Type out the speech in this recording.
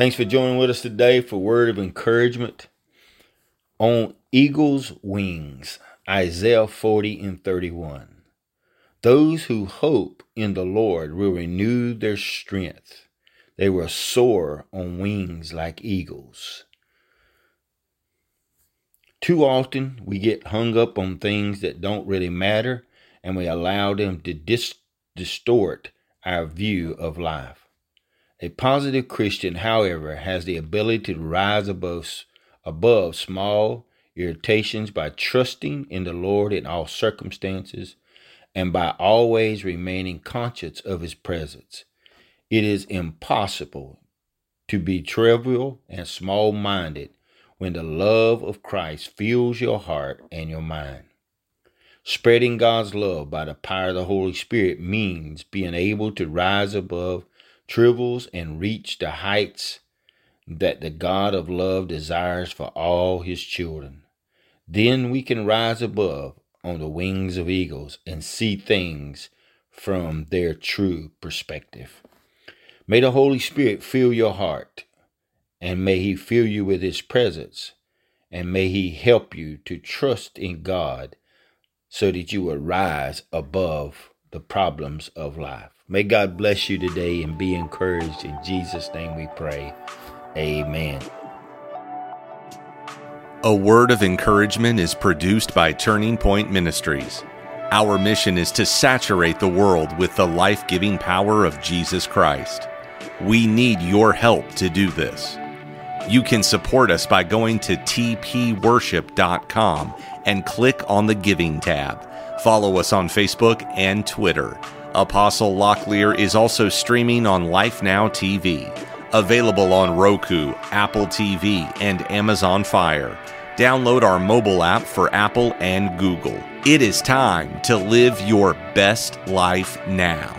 Thanks for joining with us today for word of encouragement on eagle's wings. Isaiah 40 and 31. Those who hope in the Lord will renew their strength. They will soar on wings like eagles. Too often we get hung up on things that don't really matter and we allow them to dis- distort our view of life. A positive Christian, however, has the ability to rise above, above small irritations by trusting in the Lord in all circumstances and by always remaining conscious of His presence. It is impossible to be trivial and small minded when the love of Christ fills your heart and your mind. Spreading God's love by the power of the Holy Spirit means being able to rise above tribbles and reach the heights that the God of love desires for all his children. Then we can rise above on the wings of eagles and see things from their true perspective. May the Holy Spirit fill your heart and may He fill you with His presence, and may He help you to trust in God so that you will rise above the problems of life. May God bless you today and be encouraged. In Jesus' name we pray. Amen. A word of encouragement is produced by Turning Point Ministries. Our mission is to saturate the world with the life giving power of Jesus Christ. We need your help to do this. You can support us by going to tpworship.com and click on the Giving tab. Follow us on Facebook and Twitter. Apostle Locklear is also streaming on Life Now TV, available on Roku, Apple TV, and Amazon Fire. Download our mobile app for Apple and Google. It is time to live your best life now.